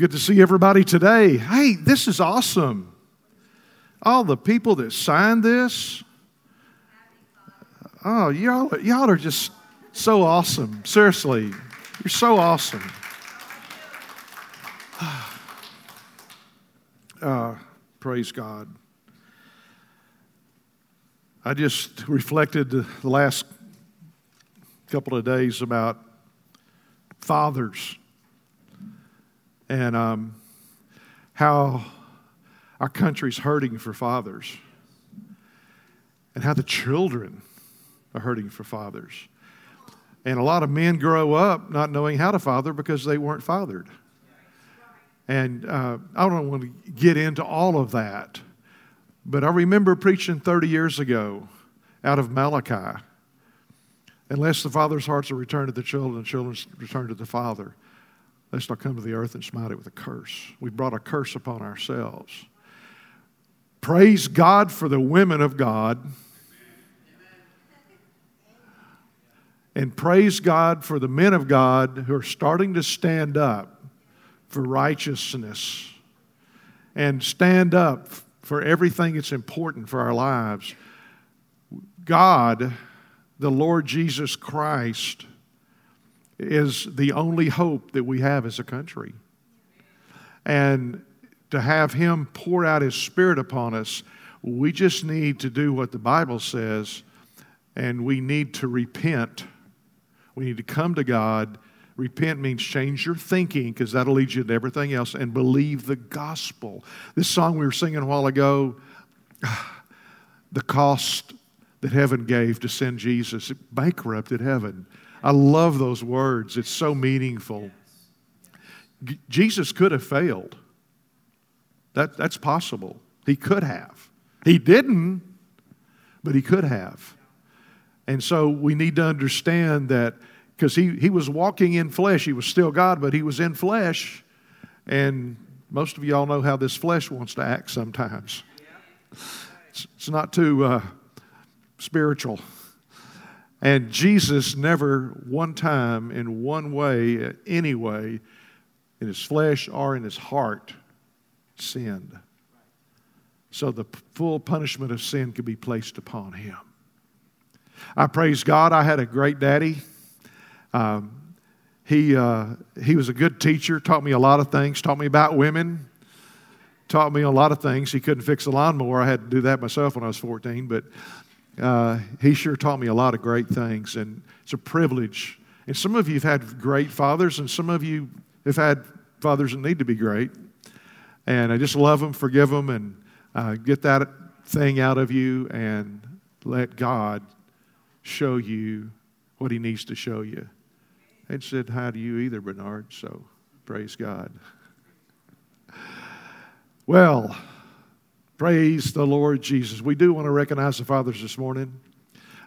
Good to see everybody today. Hey, this is awesome. All the people that signed this. Oh, y'all, y'all are just so awesome. Seriously, you're so awesome. Uh, praise God. I just reflected the last couple of days about fathers and um, how our country's hurting for fathers and how the children are hurting for fathers. And a lot of men grow up not knowing how to father because they weren't fathered. And uh, I don't want to get into all of that, but I remember preaching 30 years ago out of Malachi. Unless the father's hearts are returned to the children, the children's returned to the father, lest I come to the earth and smite it with a curse. We brought a curse upon ourselves. Praise God for the women of God. And praise God for the men of God who are starting to stand up for righteousness and stand up for everything that's important for our lives. God, the Lord Jesus Christ, is the only hope that we have as a country. And to have Him pour out His Spirit upon us, we just need to do what the Bible says, and we need to repent. We need to come to God Repent means change your thinking because that'll lead you to everything else and believe the gospel. This song we were singing a while ago, the cost that heaven gave to send Jesus, bankrupted heaven. I love those words, it's so meaningful. Jesus could have failed. That, that's possible. He could have. He didn't, but he could have. And so we need to understand that because he, he was walking in flesh. He was still God, but he was in flesh. And most of y'all know how this flesh wants to act sometimes. It's, it's not too uh, spiritual. And Jesus never, one time, in one way, any way, in his flesh or in his heart, sinned. So the full punishment of sin could be placed upon him. I praise God. I had a great daddy. Um, he, uh, he was a good teacher, taught me a lot of things, taught me about women, taught me a lot of things. He couldn't fix the lawnmower. I had to do that myself when I was 14, but uh, he sure taught me a lot of great things, and it's a privilege. And some of you have had great fathers, and some of you have had fathers that need to be great. And I just love them, forgive them, and uh, get that thing out of you, and let God show you what He needs to show you. They'd said hi to you either, Bernard, so praise God. Well, praise the Lord Jesus. We do want to recognize the fathers this morning.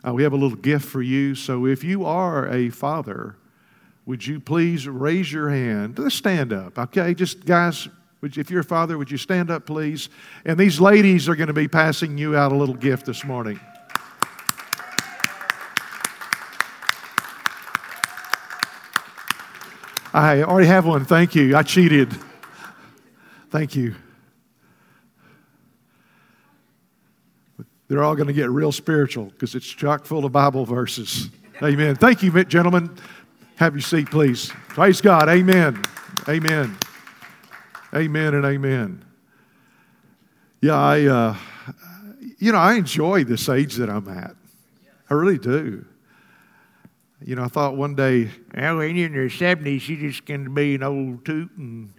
Uh, we have a little gift for you. So if you are a father, would you please raise your hand? Let's stand up, okay? Just guys, you, if you're a father, would you stand up, please? And these ladies are going to be passing you out a little gift this morning. I already have one. Thank you. I cheated. Thank you. They're all going to get real spiritual because it's chock full of Bible verses. Amen. Thank you, gentlemen. Have your seat, please. Praise God. Amen. Amen. Amen and amen. Yeah, I, uh, you know, I enjoy this age that I'm at. I really do. You know, I thought one day, well, when you're in your 70s, you're just going to be an old toot and,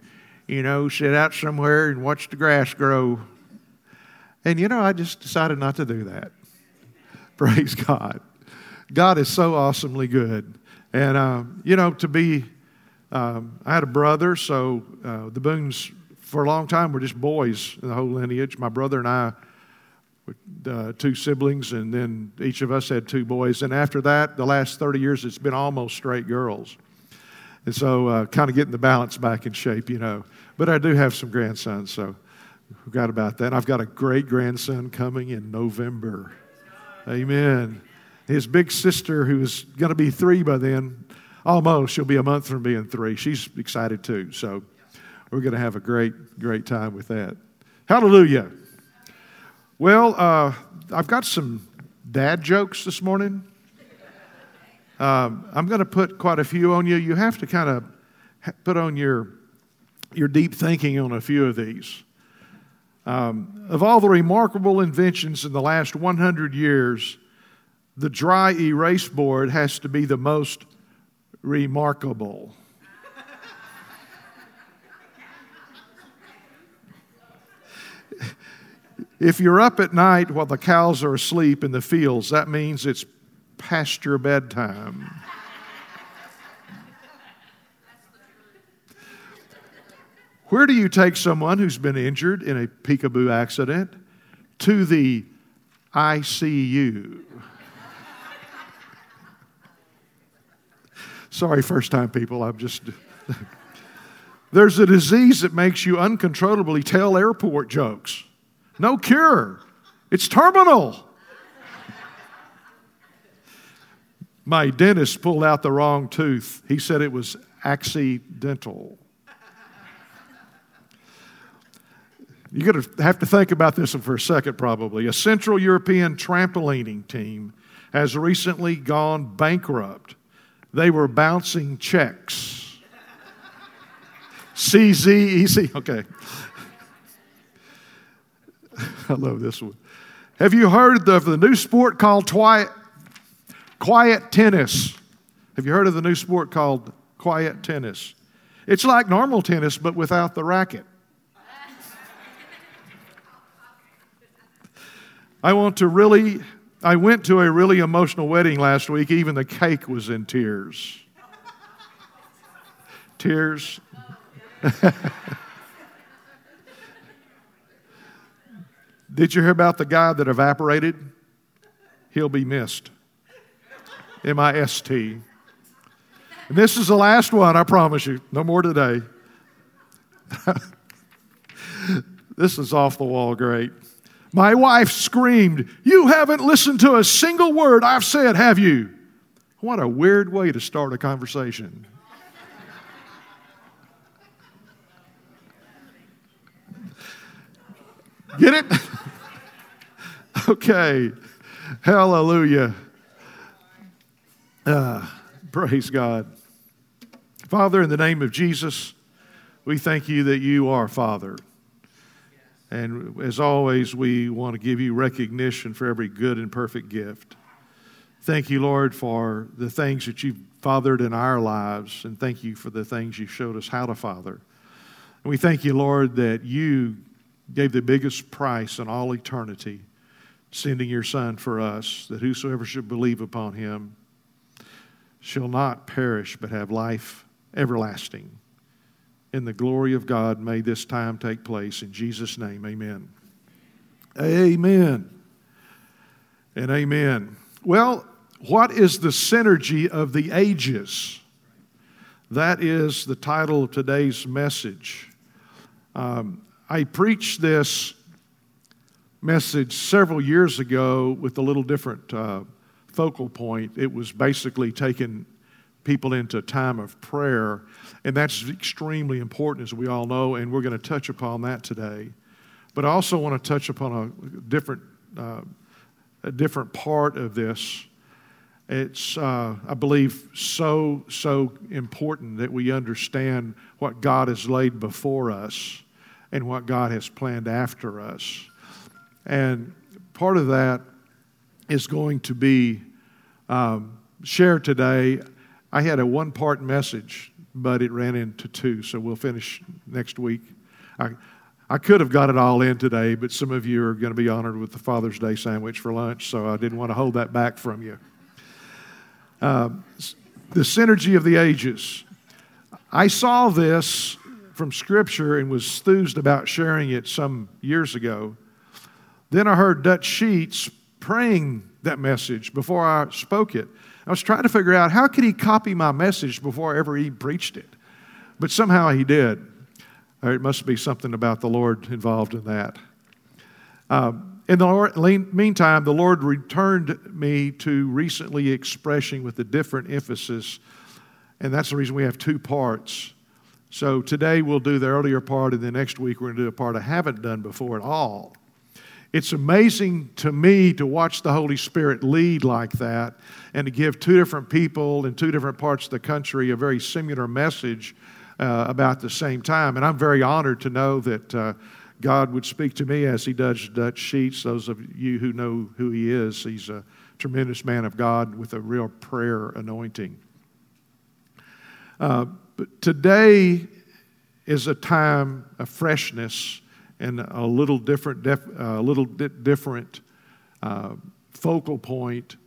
you know, sit out somewhere and watch the grass grow. And, you know, I just decided not to do that. Praise God. God is so awesomely good. And, uh, you know, to be, um, I had a brother, so uh, the Boones, for a long time, were just boys in the whole lineage. My brother and I uh, two siblings, and then each of us had two boys. And after that, the last 30 years, it's been almost straight girls. And so, uh, kind of getting the balance back in shape, you know. But I do have some grandsons, so forgot about that. I've got a great grandson coming in November. Amen. His big sister, who's going to be three by then, almost, she'll be a month from being three. She's excited too. So, we're going to have a great, great time with that. Hallelujah. Well, uh, I've got some dad jokes this morning. Um, I'm going to put quite a few on you. You have to kind of put on your, your deep thinking on a few of these. Um, of all the remarkable inventions in the last 100 years, the dry erase board has to be the most remarkable. If you're up at night while the cows are asleep in the fields, that means it's past your bedtime. Where do you take someone who's been injured in a peekaboo accident? To the ICU. Sorry, first time people, I'm just. There's a disease that makes you uncontrollably tell airport jokes. No cure. It's terminal. My dentist pulled out the wrong tooth. He said it was accidental. You're going to have to think about this for a second, probably. A Central European trampolining team has recently gone bankrupt. They were bouncing checks. CZ, okay. I love this one. Have you heard of the new sport called quiet tennis? Have you heard of the new sport called quiet tennis? It's like normal tennis, but without the racket. I want to really, I went to a really emotional wedding last week. Even the cake was in tears. tears. Did you hear about the guy that evaporated? He'll be missed. M I S T. And this is the last one, I promise you. No more today. this is off the wall great. My wife screamed, You haven't listened to a single word I've said, have you? What a weird way to start a conversation. Get it? okay. Hallelujah. Uh, praise God. Father, in the name of Jesus, we thank you that you are Father. And as always, we want to give you recognition for every good and perfect gift. Thank you, Lord, for the things that you've fathered in our lives, and thank you for the things you showed us how to father. And we thank you, Lord, that you gave the biggest price in all eternity, sending your Son for us, that whosoever should believe upon him shall not perish but have life everlasting. In the glory of God, may this time take place. In Jesus' name, amen. Amen. And amen. Well, what is the synergy of the ages? That is the title of today's message. Um, I preached this message several years ago with a little different uh, focal point. It was basically taking people into a time of prayer, and that's extremely important, as we all know, and we're going to touch upon that today. But I also want to touch upon a different, uh, a different part of this. It's, uh, I believe, so, so important that we understand what God has laid before us and what God has planned after us. And part of that is going to be um, shared today. I had a one part message, but it ran into two, so we'll finish next week. I, I could have got it all in today, but some of you are going to be honored with the Father's Day sandwich for lunch, so I didn't want to hold that back from you. Uh, the synergy of the ages. I saw this from Scripture and was enthused about sharing it some years ago. Then I heard Dutch Sheets praying that message before I spoke it. I was trying to figure out how could he copy my message before ever even preached it. But somehow he did. Or it must be something about the Lord involved in that. Um, in the meantime, the Lord returned me to recently expressing with a different emphasis, and that's the reason we have two parts So today we'll do the earlier part, and the next week we're going to do a part I haven't done before at all. It's amazing to me to watch the Holy Spirit lead like that and to give two different people in two different parts of the country a very similar message uh, about the same time. And I'm very honored to know that uh, God would speak to me as He does Dutch Sheets. Those of you who know who He is, He's a tremendous man of God with a real prayer anointing. Uh, but today is a time of freshness and a little different, def- a little bit different uh, focal point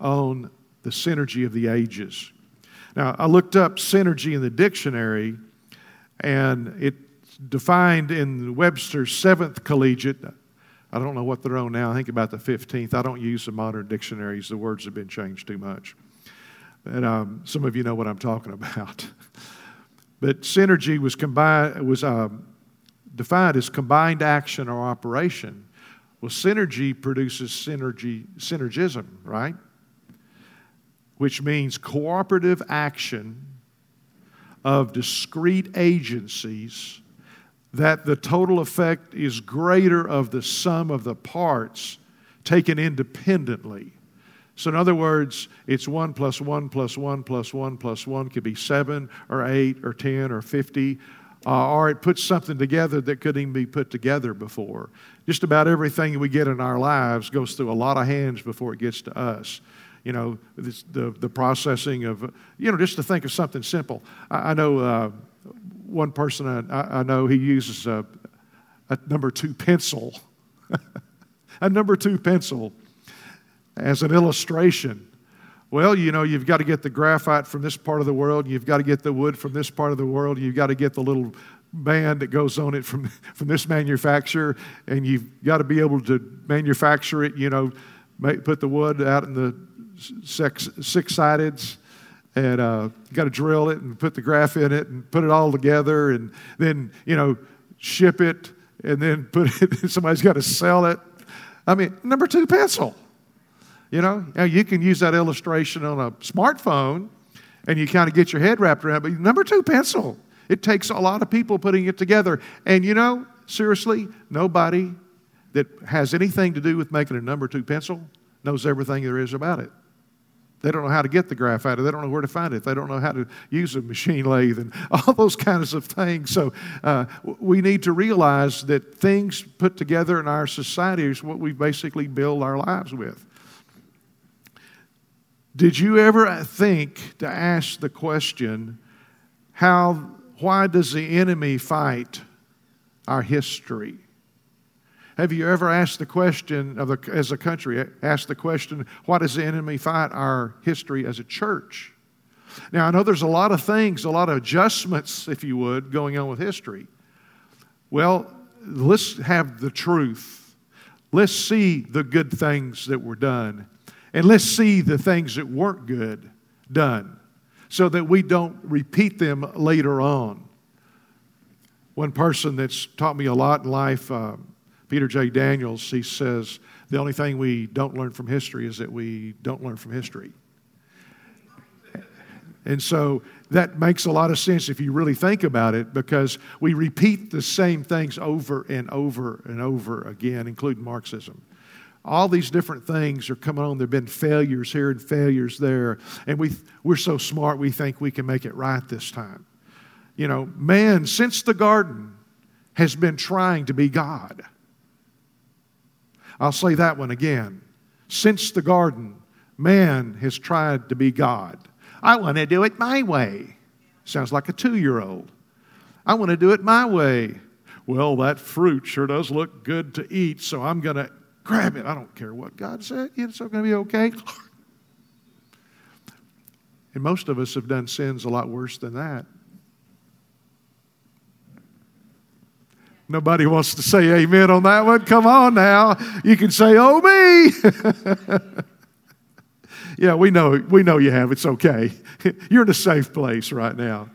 on the synergy of the ages. Now, I looked up synergy in the dictionary, and it's defined in Webster's seventh collegiate. I don't know what they're on now. I think about the 15th. I don't use the modern dictionaries, the words have been changed too much. And um, some of you know what I'm talking about. but synergy was, combined, was um, defined as combined action or operation. Well, synergy produces synergy, synergism, right? Which means cooperative action of discrete agencies that the total effect is greater of the sum of the parts taken independently. So, in other words, it's 1 plus 1 plus 1 plus 1 plus 1 could be 7 or 8 or 10 or 50 uh, or it puts something together that couldn't even be put together before. Just about everything we get in our lives goes through a lot of hands before it gets to us. You know, this, the, the processing of, you know, just to think of something simple. I, I know uh, one person I, I, know, he uses a, a number two pencil, a number two pencil as an illustration well, you know, you've got to get the graphite from this part of the world, you've got to get the wood from this part of the world, you've got to get the little band that goes on it from, from this manufacturer, and you've got to be able to manufacture it, you know, make, put the wood out in the six, sideds and uh, you got to drill it and put the graph in it and put it all together and then you know ship it and then put it somebody's got to sell it. I mean number two pencil you know, now you can use that illustration on a smartphone and you kind of get your head wrapped around it. But number two, pencil. It takes a lot of people putting it together. And you know, seriously, nobody that has anything to do with making a number two pencil knows everything there is about it. They don't know how to get the graphite. They don't know where to find it. They don't know how to use a machine lathe and all those kinds of things. So uh, we need to realize that things put together in our society is what we basically build our lives with. Did you ever think to ask the question, how, why does the enemy fight our history? Have you ever asked the question of the, as a country, asked the question, why does the enemy fight our history as a church? Now, I know there's a lot of things, a lot of adjustments, if you would, going on with history. Well, let's have the truth. Let's see the good things that were done and let's see the things that weren't good done so that we don't repeat them later on. One person that's taught me a lot in life, uh, Peter J. Daniels, he says, the only thing we don't learn from history is that we don't learn from history. And so that makes a lot of sense if you really think about it because we repeat the same things over and over and over again, including Marxism. All these different things are coming on. There have been failures here and failures there. And we, we're so smart, we think we can make it right this time. You know, man, since the garden, has been trying to be God. I'll say that one again. Since the garden, man has tried to be God. I want to do it my way. Sounds like a two year old. I want to do it my way. Well, that fruit sure does look good to eat, so I'm going to grab it. I don't care what God said. It's going to be okay. And most of us have done sins a lot worse than that. Nobody wants to say amen on that one. Come on now. You can say, oh, me. yeah, we know, we know you have. It's okay. You're in a safe place right now.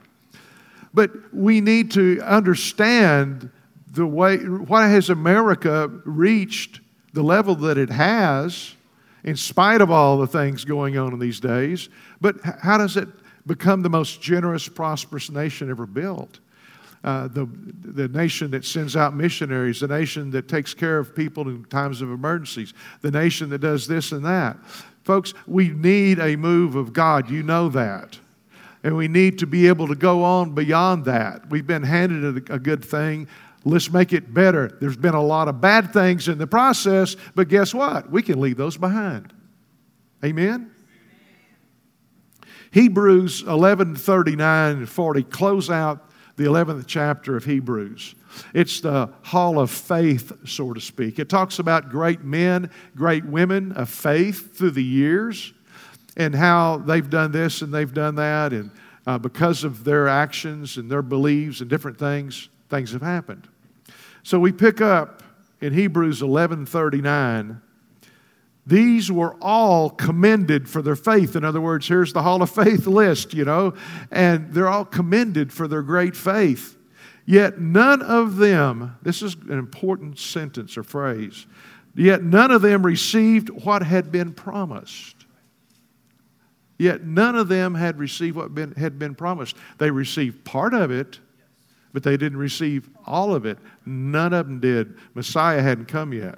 But we need to understand the way, why has America reached the level that it has, in spite of all the things going on in these days. But how does it become the most generous, prosperous nation ever built? uh, the, the nation that sends out missionaries, the nation that takes care of people in times of emergencies, the nation that does this and that. Folks, we need a move of God. You know that. And we need to be able to go on beyond that. We've been handed a, a good thing. Let's make it better. There's been a lot of bad things in the process, but guess what? We can leave those behind. Amen? Hebrews 11 39 and 40 close out the 11th chapter of Hebrews. It's the hall of faith, so to speak. It talks about great men, great women of faith through the years and how they've done this and they've done that. And uh, because of their actions and their beliefs and different things, things have happened. So we pick up in Hebrews 11 39 these were all commended for their faith. In other words, here's the Hall of Faith list, you know, and they're all commended for their great faith. Yet none of them, this is an important sentence or phrase, yet none of them received what had been promised. Yet none of them had received what been, had been promised. They received part of it, but they didn't receive all of it. None of them did. Messiah hadn't come yet.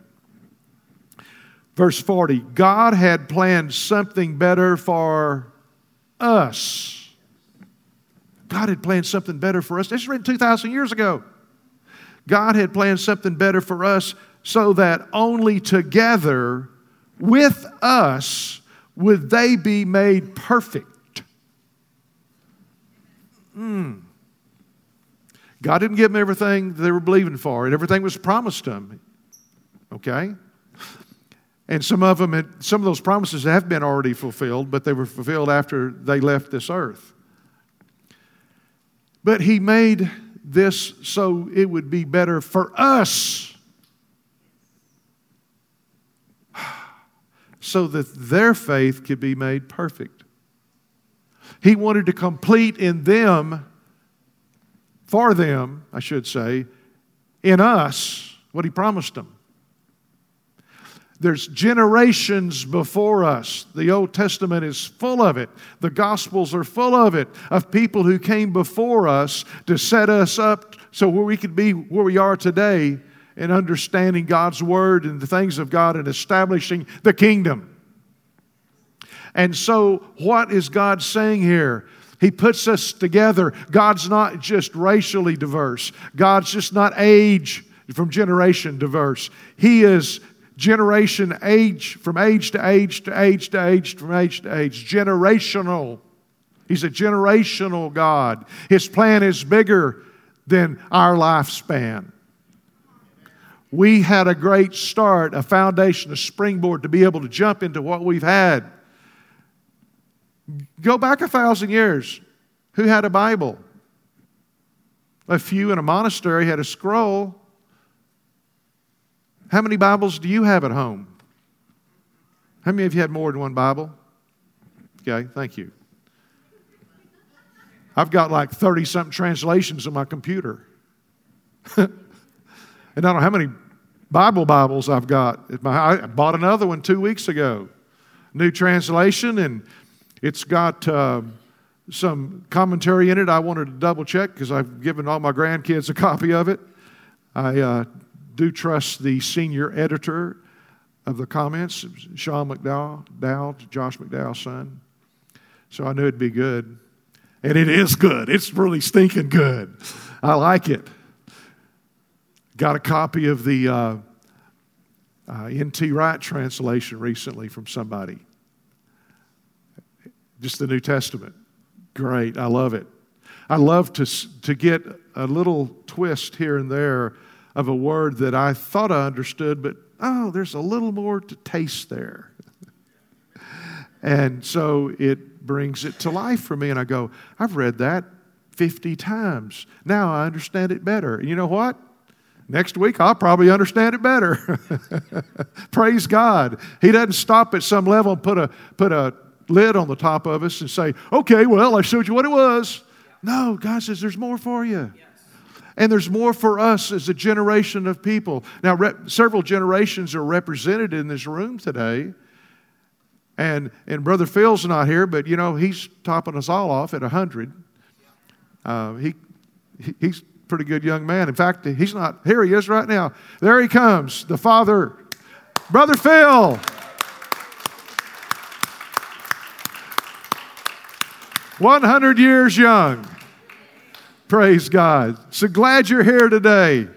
Verse 40 God had planned something better for us. God had planned something better for us. This was written 2,000 years ago. God had planned something better for us so that only together with us would they be made perfect. Mm. God didn't give them everything they were believing for, and everything was promised to them. Okay? And some of them, had, some of those promises have been already fulfilled, but they were fulfilled after they left this earth. But he made this so it would be better for us, so that their faith could be made perfect. He wanted to complete in them, for them, I should say, in us, what he promised them. There's generations before us. The Old Testament is full of it. The Gospels are full of it, of people who came before us to set us up so where we could be where we are today in understanding God's Word and the things of God and establishing the kingdom. And so, what is God saying here? He puts us together. God's not just racially diverse, God's just not age from generation diverse. He is generation, age, from age to age to age to age, from age to age. Generational. He's a generational God. His plan is bigger than our lifespan. We had a great start, a foundation, a springboard to be able to jump into what we've had. Go back a thousand years. Who had a Bible? A few in a monastery had a scroll. How many Bibles do you have at home? How many of you had more than one Bible? Okay, thank you. I've got like 30 something translations on my computer. and I don't know how many Bible Bibles I've got. I bought another one two weeks ago. New translation, and it's got uh, some commentary in it. I wanted to double check because I've given all my grandkids a copy of it. I uh, do trust the senior editor of the comments, Sean McDowell, Dow, Josh McDowell's son. So I knew it'd be good. And it is good. It's really stinking good. I like it. Got a copy of the uh, uh, N.T. Wright translation recently from somebody. Just the New Testament. Great. I love it. I love to, to get a little twist here and there of a word that I thought I understood, but oh, there's a little more to taste there. and so it brings it to life for me, and I go, I've read that 50 times. Now I understand it better. You know what? Next week, I'll probably understand it better. Praise God. He doesn't stop at some level and put a, put a lid on the top of us and say, okay, well, I showed you what it was. No, God says there's more for you. And there's more for us as a generation of people. Now, several generations are represented in this room today. And, and Brother Phil's not here, but you know, he's topping us all off at 100. Uh, he, he's pretty good young man. In fact, he's not, here he is right now. There he comes, the father, Brother Phil. One hundred years young. Praise God. So glad you're here today.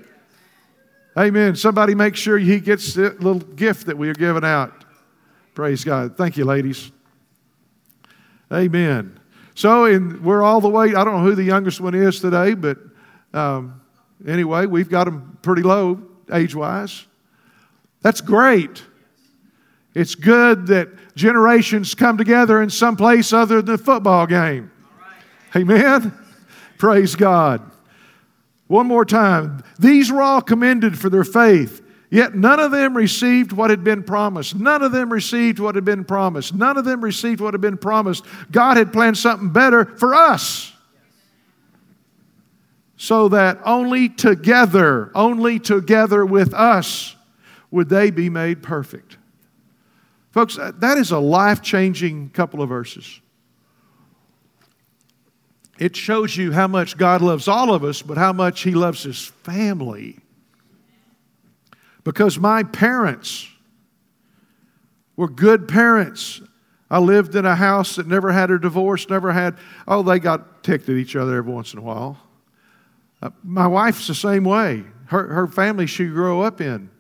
Amen. Somebody make sure he gets the little gift that we are giving out. Praise God. Thank you, ladies. Amen. So, in, we're all the way, I don't know who the youngest one is today, but um, anyway, we've got them pretty low age wise. That's great. It's good that generations come together in some place other than the football game. Amen. Praise God. One more time. These were all commended for their faith. Yet none of them received what had been promised. None of them received what had been promised. None of them received what had been promised. God had planned something better for us. So that only together, only together with us, would they be made perfect. Folks, that is a life changing couple of verses. It shows you how much God loves all of us, but how much He loves His family. Because my parents were good parents. I lived in a house that never had a divorce, never had, oh, they got ticked at each other every once in a while. Uh, my wife's the same way. Her, her family she grew up in.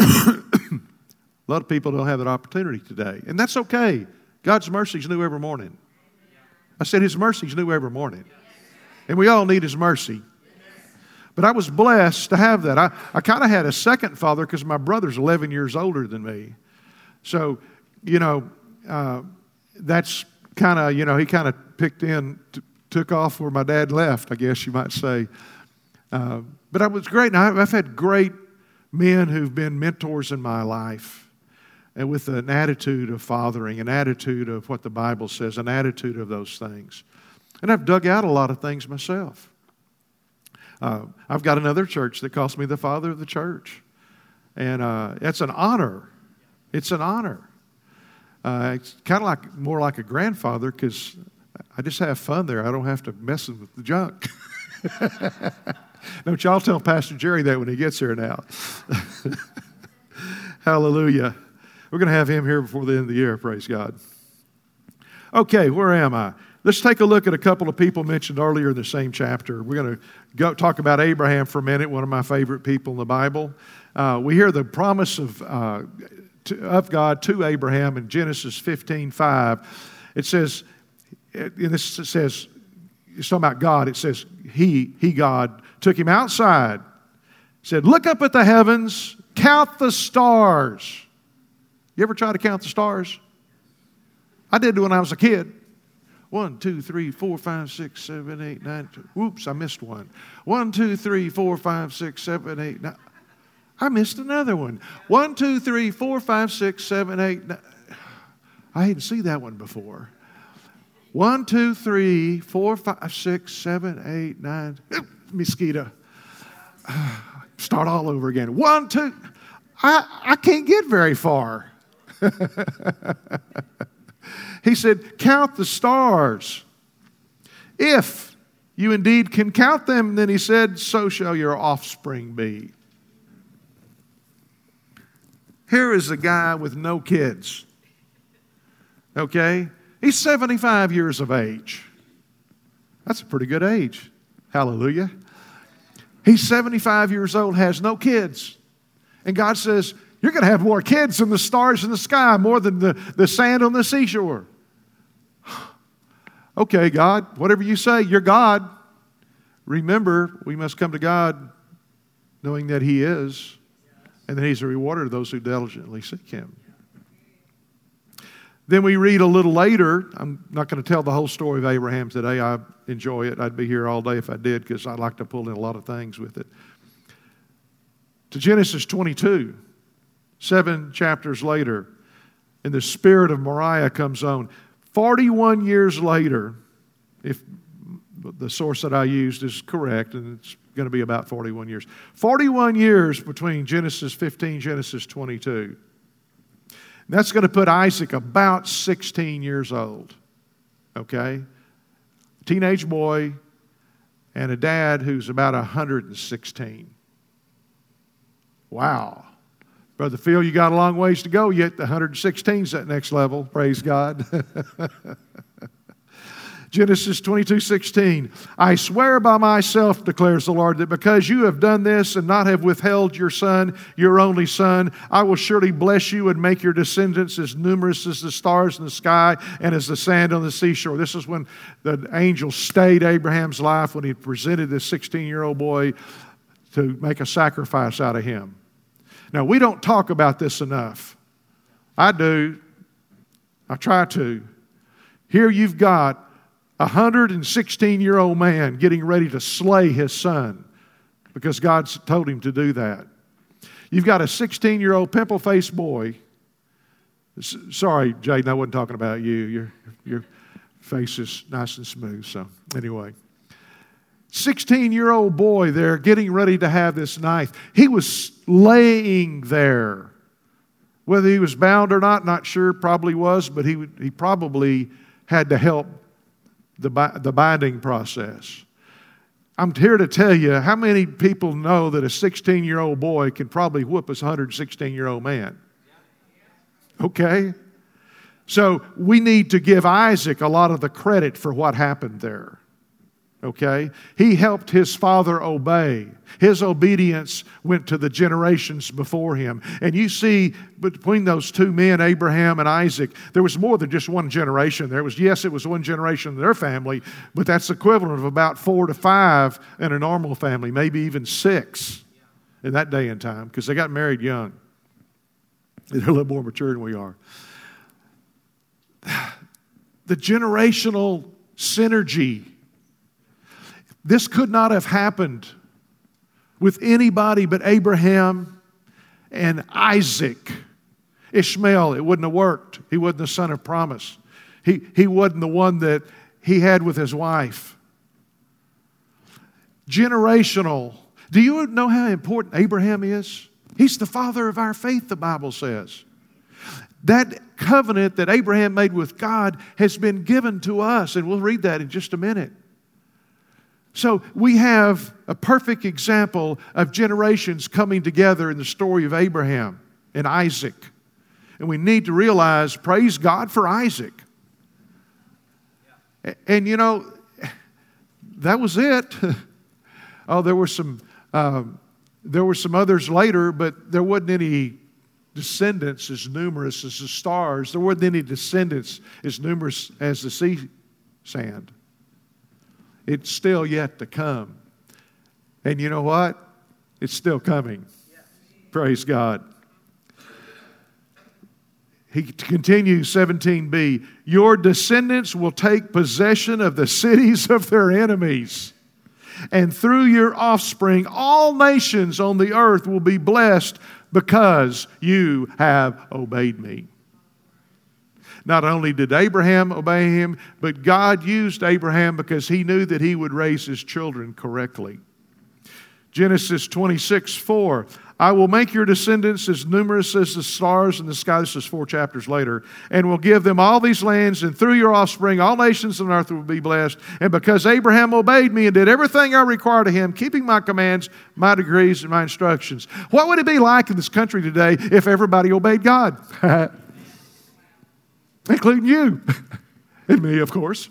a lot of people don't have that opportunity today, and that's okay. God's mercies new every morning. I said His mercies new every morning, and we all need His mercy. But I was blessed to have that. I, I kind of had a second father because my brother's 11 years older than me. So, you know, uh, that's kind of, you know, he kind of picked in, t- took off where my dad left, I guess you might say. Uh, but I was great. And I've had great men who've been mentors in my life and with an attitude of fathering, an attitude of what the Bible says, an attitude of those things. And I've dug out a lot of things myself. Uh, I've got another church that calls me the father of the church. And uh, it's an honor. It's an honor. Uh, it's kind of like more like a grandfather because I just have fun there. I don't have to mess with the junk. don't y'all tell Pastor Jerry that when he gets here now. Hallelujah. We're going to have him here before the end of the year, praise God. Okay, where am I? Let's take a look at a couple of people mentioned earlier in the same chapter. We're going to go talk about Abraham for a minute, one of my favorite people in the Bible. Uh, we hear the promise of, uh, to, of God to Abraham in Genesis 15 5. It says, and this says, it's talking about God. It says, He, He, God, took him outside, said, Look up at the heavens, count the stars. You ever try to count the stars? I did when I was a kid. One, two, three, four, five, six, seven, eight, nine. Two. Whoops, I missed one. One, two, three, four, five, six, seven, eight, nine. I missed another one. One, two, three, four, five, six, seven, eight, nine. I hadn't seen that one before. One, two, three, four, five, six, seven, eight, nine. Mosquito. Start all over again. One, two. I, I can't get very far. He said, Count the stars. If you indeed can count them, then he said, So shall your offspring be. Here is a guy with no kids. Okay? He's 75 years of age. That's a pretty good age. Hallelujah. He's 75 years old, has no kids. And God says, You're going to have more kids than the stars in the sky, more than the, the sand on the seashore. Okay, God, whatever you say, you're God. Remember, we must come to God knowing that He is, and that He's a rewarder of those who diligently seek Him. Then we read a little later. I'm not going to tell the whole story of Abraham today. I enjoy it. I'd be here all day if I did because I like to pull in a lot of things with it. To Genesis 22, seven chapters later, and the spirit of Moriah comes on. 41 years later, if the source that I used is correct, and it's going to be about 41 years. 41 years between Genesis 15, Genesis 22. And that's going to put Isaac about 16 years old. Okay? Teenage boy, and a dad who's about 116. Wow. Brother Phil, you got a long ways to go yet. The 116's that next level. Praise God. Genesis 22 16. I swear by myself, declares the Lord, that because you have done this and not have withheld your son, your only son, I will surely bless you and make your descendants as numerous as the stars in the sky and as the sand on the seashore. This is when the angel stayed Abraham's life when he presented this 16 year old boy to make a sacrifice out of him. Now, we don't talk about this enough. I do. I try to. Here you've got a 116 year old man getting ready to slay his son because God's told him to do that. You've got a 16 year old pimple faced boy. Sorry, Jaden, I wasn't talking about you. Your, your face is nice and smooth. So, anyway. 16 year old boy there getting ready to have this knife. He was laying there. Whether he was bound or not, not sure, probably was, but he, he probably had to help the, the binding process. I'm here to tell you how many people know that a 16 year old boy can probably whoop a 116 year old man? Okay? So we need to give Isaac a lot of the credit for what happened there okay? He helped his father obey. His obedience went to the generations before him. And you see between those two men, Abraham and Isaac, there was more than just one generation. There was, yes, it was one generation in their family, but that's equivalent of about four to five in a normal family, maybe even six in that day and time, because they got married young. They're a little more mature than we are. The generational synergy this could not have happened with anybody but Abraham and Isaac. Ishmael, it wouldn't have worked. He wasn't the son of promise. He, he wasn't the one that he had with his wife. Generational. Do you know how important Abraham is? He's the father of our faith, the Bible says. That covenant that Abraham made with God has been given to us, and we'll read that in just a minute. So we have a perfect example of generations coming together in the story of Abraham and Isaac. And we need to realize, praise God for Isaac. And you know, that was it. oh, there were some, um, there were some others later, but there wasn't any descendants as numerous as the stars. There wasn't any descendants as numerous as the sea sand. It's still yet to come. And you know what? It's still coming. Praise God. He continues 17b Your descendants will take possession of the cities of their enemies. And through your offspring, all nations on the earth will be blessed because you have obeyed me. Not only did Abraham obey him, but God used Abraham because he knew that he would raise his children correctly. Genesis 26, 4. I will make your descendants as numerous as the stars in the sky. This is four chapters later. And will give them all these lands, and through your offspring, all nations on earth will be blessed. And because Abraham obeyed me and did everything I required of him, keeping my commands, my decrees, and my instructions. What would it be like in this country today if everybody obeyed God? including you and me, of course.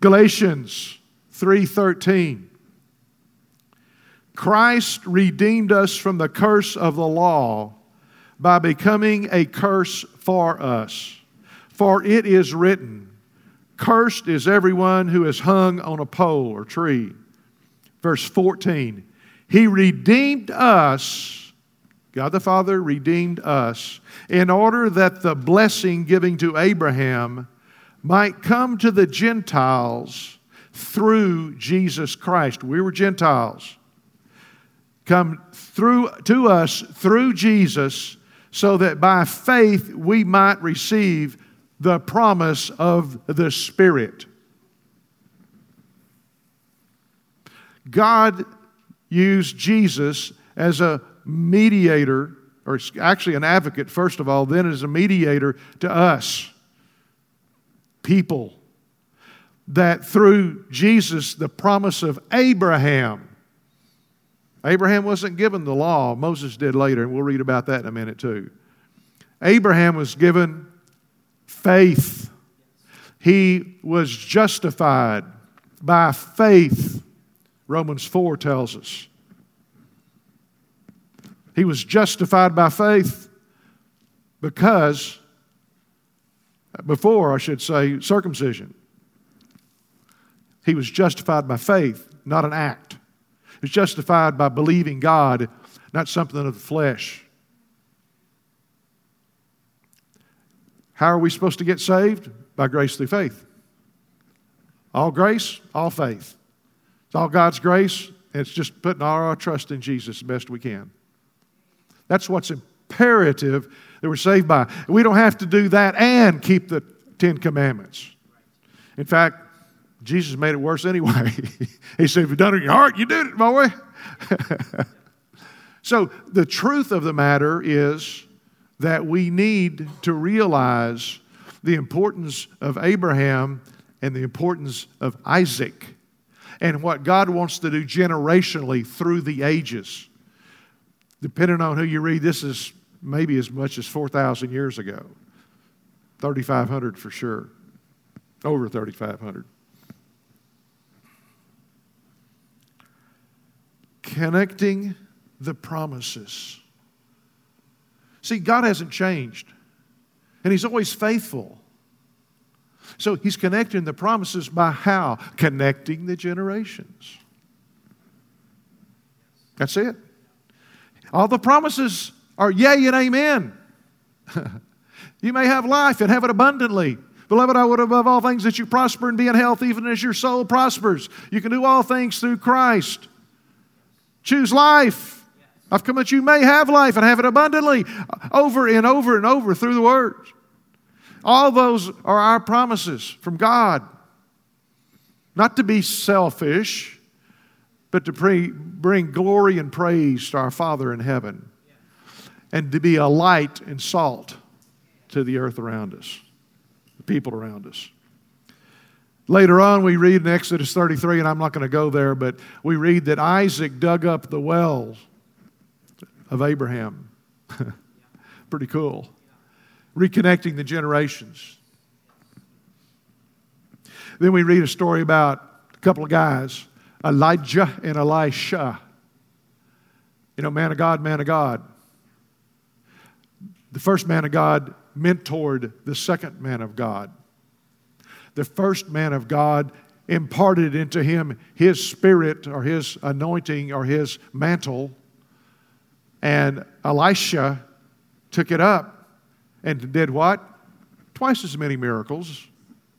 Galatians 3:13 Christ redeemed us from the curse of the law by becoming a curse for us. For it is written, Cursed is everyone who is hung on a pole or tree. Verse 14, He redeemed us God the Father redeemed us in order that the blessing giving to Abraham might come to the Gentiles through Jesus Christ. We were Gentiles. Come through to us through Jesus so that by faith we might receive the promise of the Spirit. God used Jesus as a mediator, or actually an advocate, first of all, then as a mediator to us, people. that through Jesus, the promise of Abraham, Abraham wasn't given the law, Moses did later, and we'll read about that in a minute too. Abraham was given faith. He was justified by faith, Romans 4 tells us. He was justified by faith because, before I should say, circumcision. He was justified by faith, not an act. He was justified by believing God, not something of the flesh. How are we supposed to get saved? By grace through faith. All grace, all faith. It's all God's grace, and it's just putting all our trust in Jesus as best we can. That's what's imperative that we're saved by. We don't have to do that and keep the Ten Commandments. In fact, Jesus made it worse anyway. he said, If you've done it in your heart, you did it, boy. so the truth of the matter is that we need to realize the importance of Abraham and the importance of Isaac and what God wants to do generationally through the ages. Depending on who you read, this is maybe as much as 4,000 years ago. 3,500 for sure. Over 3,500. Connecting the promises. See, God hasn't changed, and He's always faithful. So He's connecting the promises by how? Connecting the generations. That's it. All the promises are yea and amen. you may have life and have it abundantly. Beloved, I would above all things that you prosper and be in health, even as your soul prospers. You can do all things through Christ. Choose life. I've come that you may have life and have it abundantly over and over and over through the words. All those are our promises from God. Not to be selfish, but to bring glory and praise to our Father in heaven. And to be a light and salt to the earth around us, the people around us. Later on, we read in Exodus 33, and I'm not going to go there, but we read that Isaac dug up the wells of Abraham. Pretty cool. Reconnecting the generations. Then we read a story about a couple of guys, Elijah and Elisha. You know, man of God, man of God. The first man of God mentored the second man of God. The first man of God imparted into him his spirit or his anointing or his mantle and Elisha took it up and did what? Twice as many miracles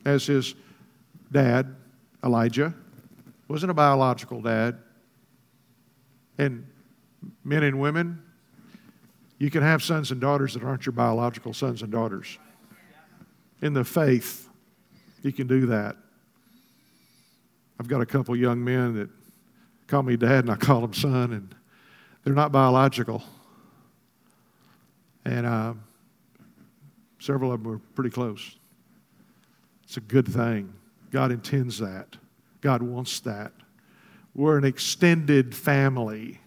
as his dad, Elijah. Wasn't a biological dad. And men and women, you can have sons and daughters that aren't your biological sons and daughters. In the faith, you can do that. I've got a couple young men that call me dad and I call them son, and they're not biological. And uh, several of them are pretty close. It's a good thing. God intends that, God wants that. We're an extended family,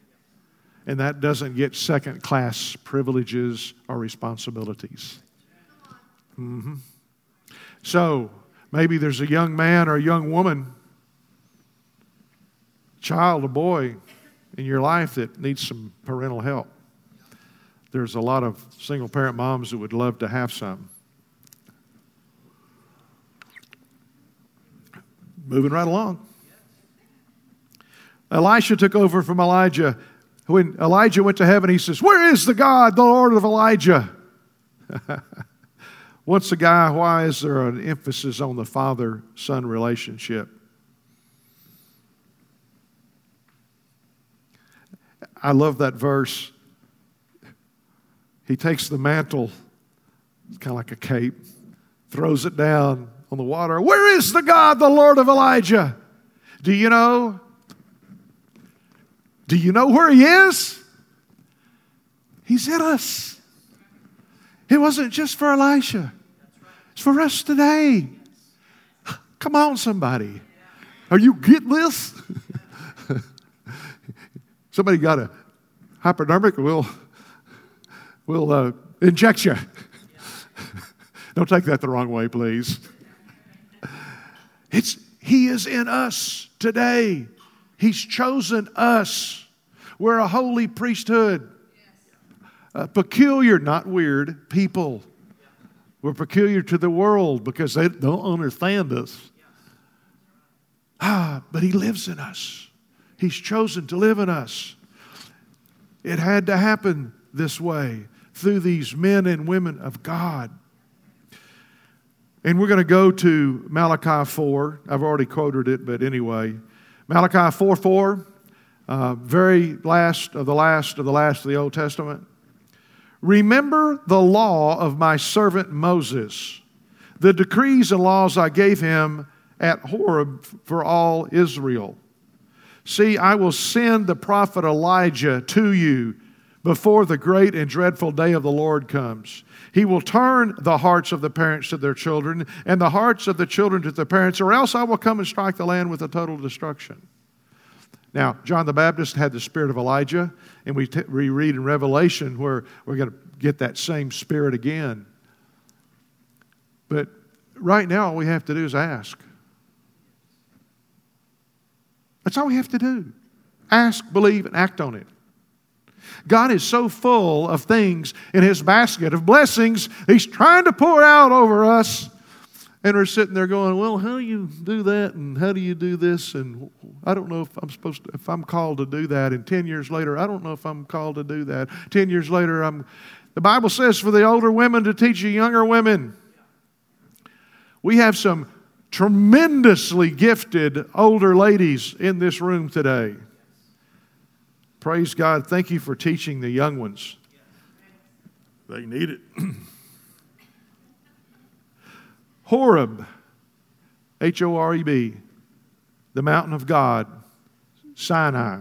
and that doesn't get second class privileges or responsibilities. Mm-hmm. So, maybe there's a young man or a young woman, child, a boy, in your life that needs some parental help. There's a lot of single parent moms that would love to have some. Moving right along. Elisha took over from Elijah. When Elijah went to heaven, he says, Where is the God, the Lord of Elijah? Once a guy, why is there an emphasis on the father son relationship? I love that verse. He takes the mantle, it's kind of like a cape, throws it down on the water. Where is the God, the Lord of Elijah? Do you know? Do you know where he is? He's in us. It wasn't just for Elisha, it's for us today. Come on, somebody. Are you getting this? somebody got a hypodermic, we'll, we'll uh, inject you. Don't take that the wrong way, please. It's, he is in us today. He's chosen us. We're a holy priesthood. A peculiar, not weird, people. We're peculiar to the world because they don't understand us. Ah, but He lives in us. He's chosen to live in us. It had to happen this way through these men and women of God. And we're going to go to Malachi 4. I've already quoted it, but anyway. Malachi 4 4, uh, very last of the last of the last of the Old Testament. Remember the law of my servant Moses, the decrees and laws I gave him at Horeb for all Israel. See, I will send the prophet Elijah to you before the great and dreadful day of the Lord comes. He will turn the hearts of the parents to their children and the hearts of the children to their parents, or else I will come and strike the land with a total destruction. Now, John the Baptist had the spirit of Elijah, and we, t- we read in Revelation where we're going to get that same spirit again. But right now, all we have to do is ask. That's all we have to do. Ask, believe, and act on it. God is so full of things in His basket of blessings, He's trying to pour out over us. And we're sitting there going, Well, how do you do that? And how do you do this? And I don't know if I'm supposed to, if I'm called to do that. And 10 years later, I don't know if I'm called to do that. 10 years later, I'm. The Bible says for the older women to teach the younger women. We have some tremendously gifted older ladies in this room today. Praise God. Thank you for teaching the young ones. They need it. Horeb, H O R E B, the mountain of God, Sinai.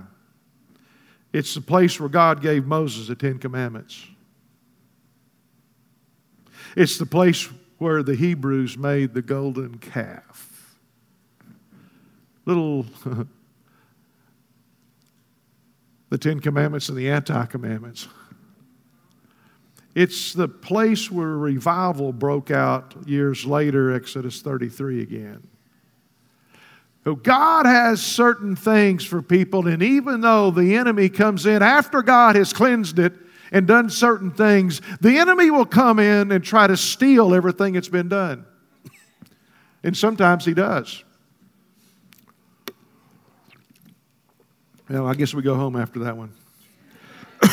It's the place where God gave Moses the Ten Commandments. It's the place where the Hebrews made the golden calf. Little, the Ten Commandments and the Anti Commandments. It's the place where revival broke out years later, Exodus 33 again. So God has certain things for people, and even though the enemy comes in after God has cleansed it, and done certain things, the enemy will come in and try to steal everything that's been done. And sometimes he does. Well, I guess we go home after that one.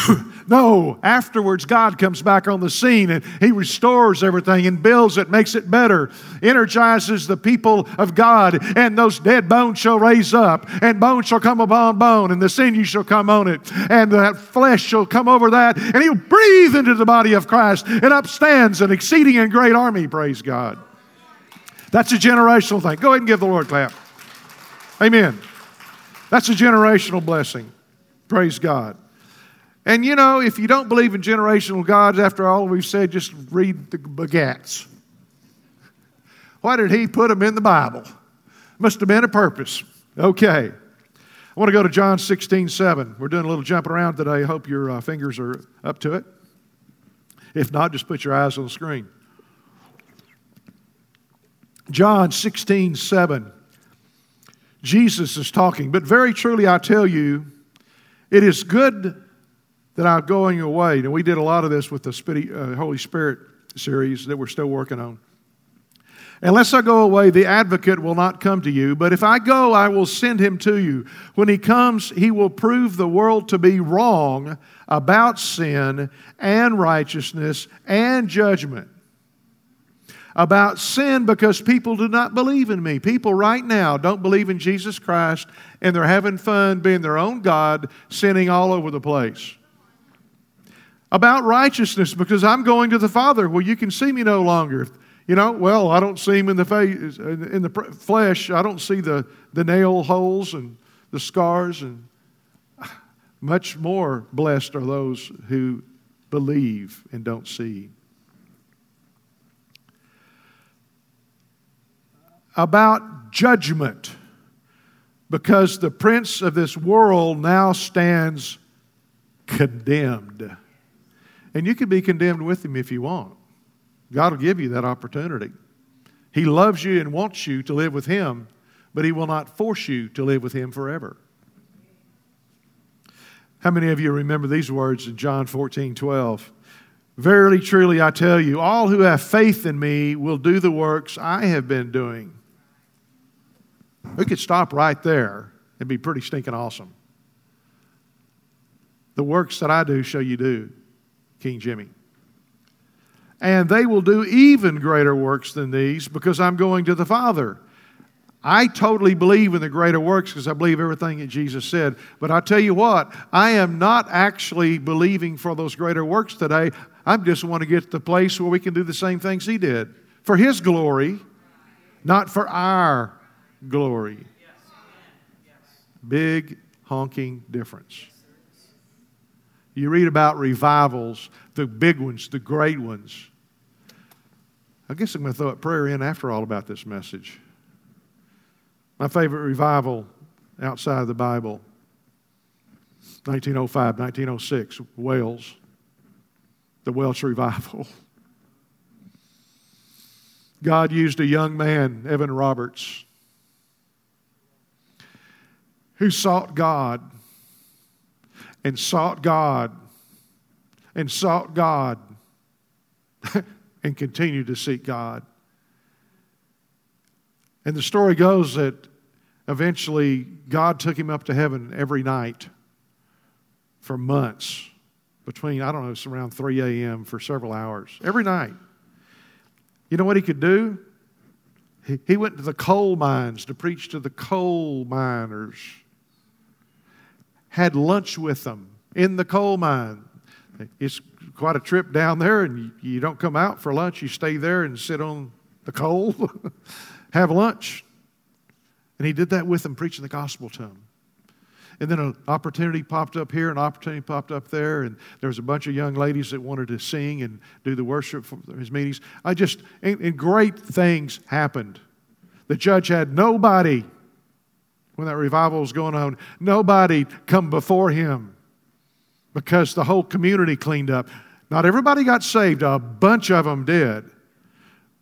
no, afterwards, God comes back on the scene and He restores everything and builds it, makes it better, energizes the people of God, and those dead bones shall raise up, and bone shall come upon bone, and the sinew shall come on it, and that flesh shall come over that, and He'll breathe into the body of Christ, and upstands an exceeding and great army, praise God. That's a generational thing. Go ahead and give the Lord a clap. Amen. That's a generational blessing. Praise God. And you know, if you don't believe in generational gods, after all we've said, just read the begats. Why did he put them in the Bible? Must have been a purpose. Okay. I want to go to John 16, 7. We're doing a little jumping around today. I hope your uh, fingers are up to it. If not, just put your eyes on the screen. John 16, 7. Jesus is talking, but very truly I tell you, it is good that I'm going away. And we did a lot of this with the uh, Holy Spirit series that we're still working on. Unless I go away, the advocate will not come to you, but if I go, I will send him to you. When he comes, he will prove the world to be wrong about sin and righteousness and judgment. About sin because people do not believe in me. People right now don't believe in Jesus Christ and they're having fun being their own God, sinning all over the place about righteousness because I'm going to the Father. Well, you can see me no longer. You know, well, I don't see him in the face, in the flesh. I don't see the, the nail holes and the scars. And much more blessed are those who believe and don't see. About judgment because the prince of this world now stands condemned. And you can be condemned with him if you want. God will give you that opportunity. He loves you and wants you to live with him, but he will not force you to live with him forever. How many of you remember these words in John 14 12? Verily, truly, I tell you, all who have faith in me will do the works I have been doing. We could stop right there and be pretty stinking awesome. The works that I do shall you do, King Jimmy. And they will do even greater works than these because I'm going to the Father. I totally believe in the greater works because I believe everything that Jesus said. But I tell you what, I am not actually believing for those greater works today. I just want to get to the place where we can do the same things He did for His glory, not for our glory. Big honking difference. You read about revivals, the big ones, the great ones. I guess I'm going to throw a prayer in after all about this message. My favorite revival outside of the Bible 1905, 1906, Wales, the Welsh revival. God used a young man, Evan Roberts, who sought God and sought God and sought God and continued to seek God. And the story goes that eventually God took him up to heaven every night for months, between, I don't know, it's around 3 a.m. for several hours, every night. You know what he could do? He, he went to the coal mines to preach to the coal miners had lunch with them in the coal mine. It's quite a trip down there, and you, don't come out for lunch. You stay there and sit on the coal, have lunch. And he did that with them, preaching the gospel to them. And then an opportunity popped up here, an opportunity popped up there, and there was a bunch of young ladies that wanted to sing and do the worship for his meetings. I just, and, and great things happened. The judge had nobody when that revival was going on, nobody come before him because the whole community cleaned up. Not everybody got saved, a bunch of them did.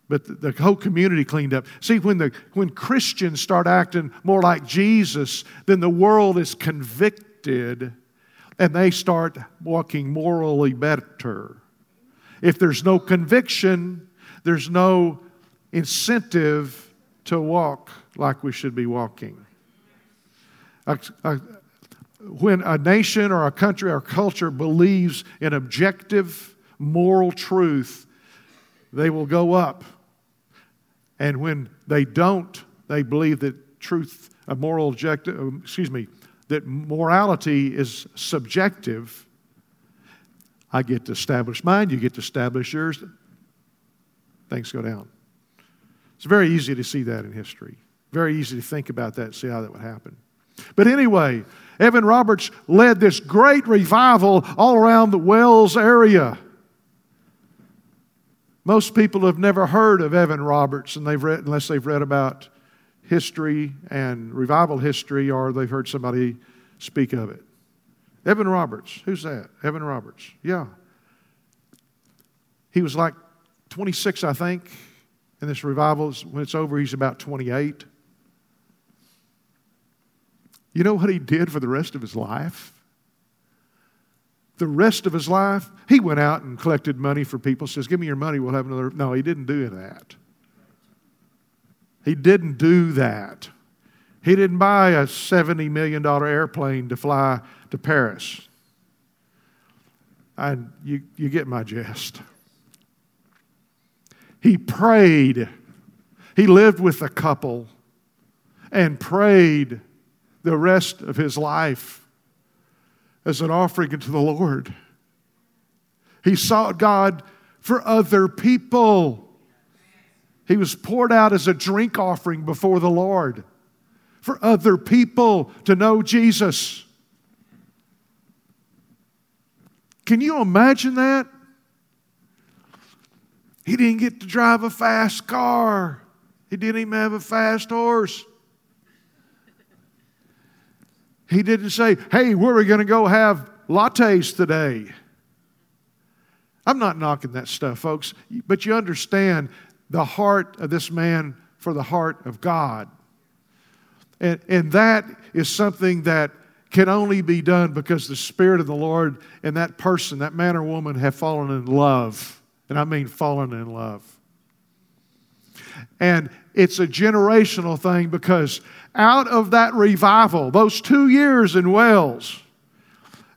But the, whole community cleaned up. See, when, the, when Christians start acting more like Jesus, then the world is convicted and they start walking morally better. If there's no conviction, there's no incentive to walk like we should be walking a, a, when a nation or a country or culture believes in objective moral truth, they will go up. And when they don't, they believe that truth, a moral objective, um, excuse me, that morality is subjective. I get to establish mine, you get to establish yours. Things go down. It's very easy to see that in history. Very easy to think about that, and see how that would happen. But anyway, Evan Roberts led this great revival all around the Wales area. Most people have never heard of Evan Roberts and they've read, unless they've read about history and revival history or they've heard somebody speak of it. Evan Roberts, who's that? Evan Roberts, yeah. He was like 26, I think, in this revival. When it's over, he's about 28. You know what he did for the rest of his life? The rest of his life, he went out and collected money for people, says, Give me your money, we'll have another. No, he didn't do that. He didn't do that. He didn't buy a $70 million airplane to fly to Paris. And you, you get my jest. He prayed. He lived with a couple and prayed the rest of his life as an offering unto the Lord. He sought God for other people. He was poured out as a drink offering before the Lord for other people to know Jesus. Can you imagine that? He didn't get to drive a fast car. He didn't even have a fast horse. He didn't say, hey, where are we going to go have lattes today? I'm not knocking that stuff, folks, but you understand the heart of this man for the heart of God. And, and that is something that can only be done because the Spirit of the Lord and that person, that man or woman, have fallen in love. And I mean fallen in love. And it's a generational thing because out of that revival, those two years in Wales,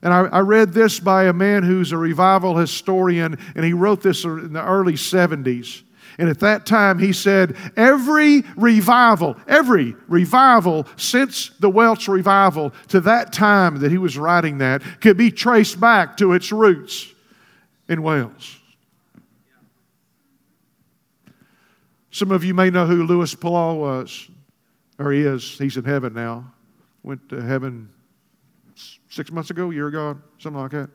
and I, I, read this by a man who's a revival historian, and he wrote this in the early 70s. And at that time, he said, every revival, every revival since the Welsh revival to that time that he was writing that could be traced back to its roots in Wales. Some of you may know who Luis Palau was, or he is. He's in heaven now. Went to heaven six months ago, a year ago, something like that.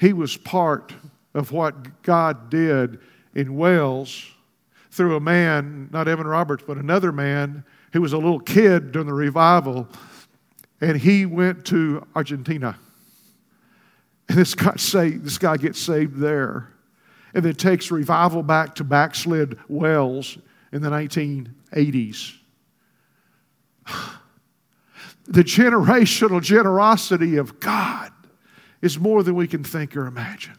He was part of what God did in Wales through a man, not Evan Roberts, but another man who was a little kid during the revival, and he went to Argentina. And this guy, saved, this guy gets saved there and it takes revival back to backslid Wales in the 1980s. The generational generosity of God is more than we can think or imagine.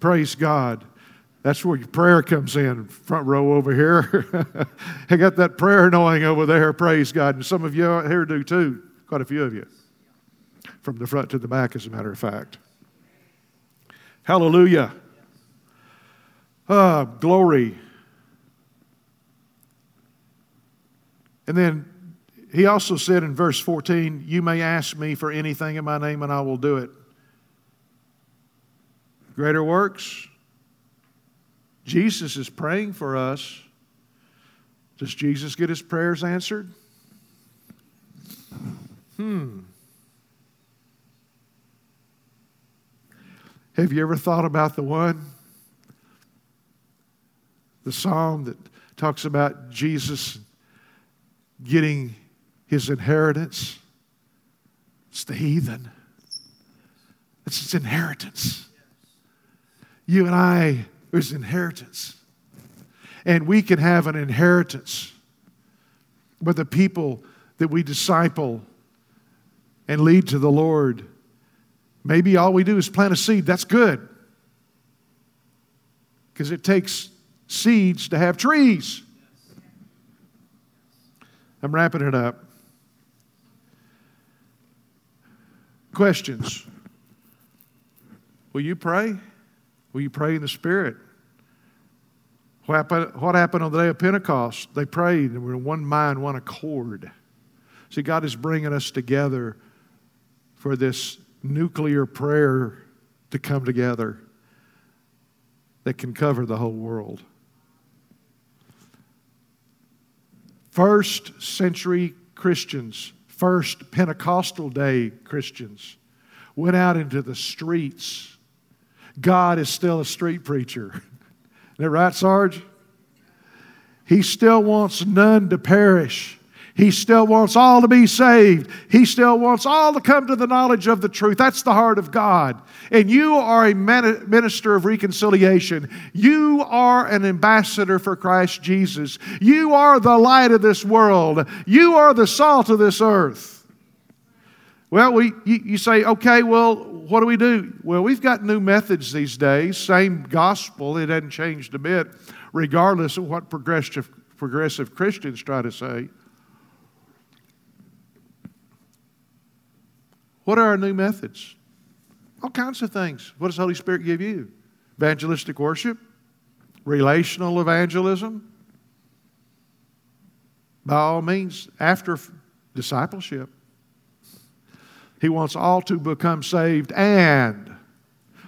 Praise God. That's where your prayer comes in, front row over here. I got that prayer knowing over there, praise God. And some of you here do too, quite a few of you, from the front to the back, as a matter of fact. Hallelujah. Ah, glory. And then he also said in verse 14, You may ask me for anything in my name, and I will do it. Greater works. Jesus is praying for us. Does Jesus get his prayers answered? Hmm. Have you ever thought about the one the psalm that talks about Jesus getting his inheritance. It's the heathen, it's his inheritance. You and I, there's inheritance. And we can have an inheritance. But the people that we disciple and lead to the Lord, maybe all we do is plant a seed. That's good. Because it takes seeds to have trees. I'm wrapping it up. Questions. Will you pray? Will you pray in the Spirit? What happened, on the day of Pentecost? They prayed and were in one mind, one accord. See, God is bringing us together for this nuclear prayer to come together that can cover the whole world. First century Christians, first Pentecostal day Christians, went out into the streets. God is still a street preacher. Isn't that right, Sarge? He still wants none to perish. He still wants all to be saved. He still wants all to come to the knowledge of the truth. That's the heart of God. And you are a minister of reconciliation. You are an ambassador for Christ Jesus. You are the light of this world. You are the salt of this earth. Well, we, you, say, okay, well, what do we do? Well, we've got new methods these days. Same gospel, it hasn't changed a bit, regardless of what progressive, progressive Christians try to say. What are our new methods? All kinds of things. What does the Holy Spirit give you? Evangelistic worship, relational evangelism. By all means, after discipleship. He wants all to become saved and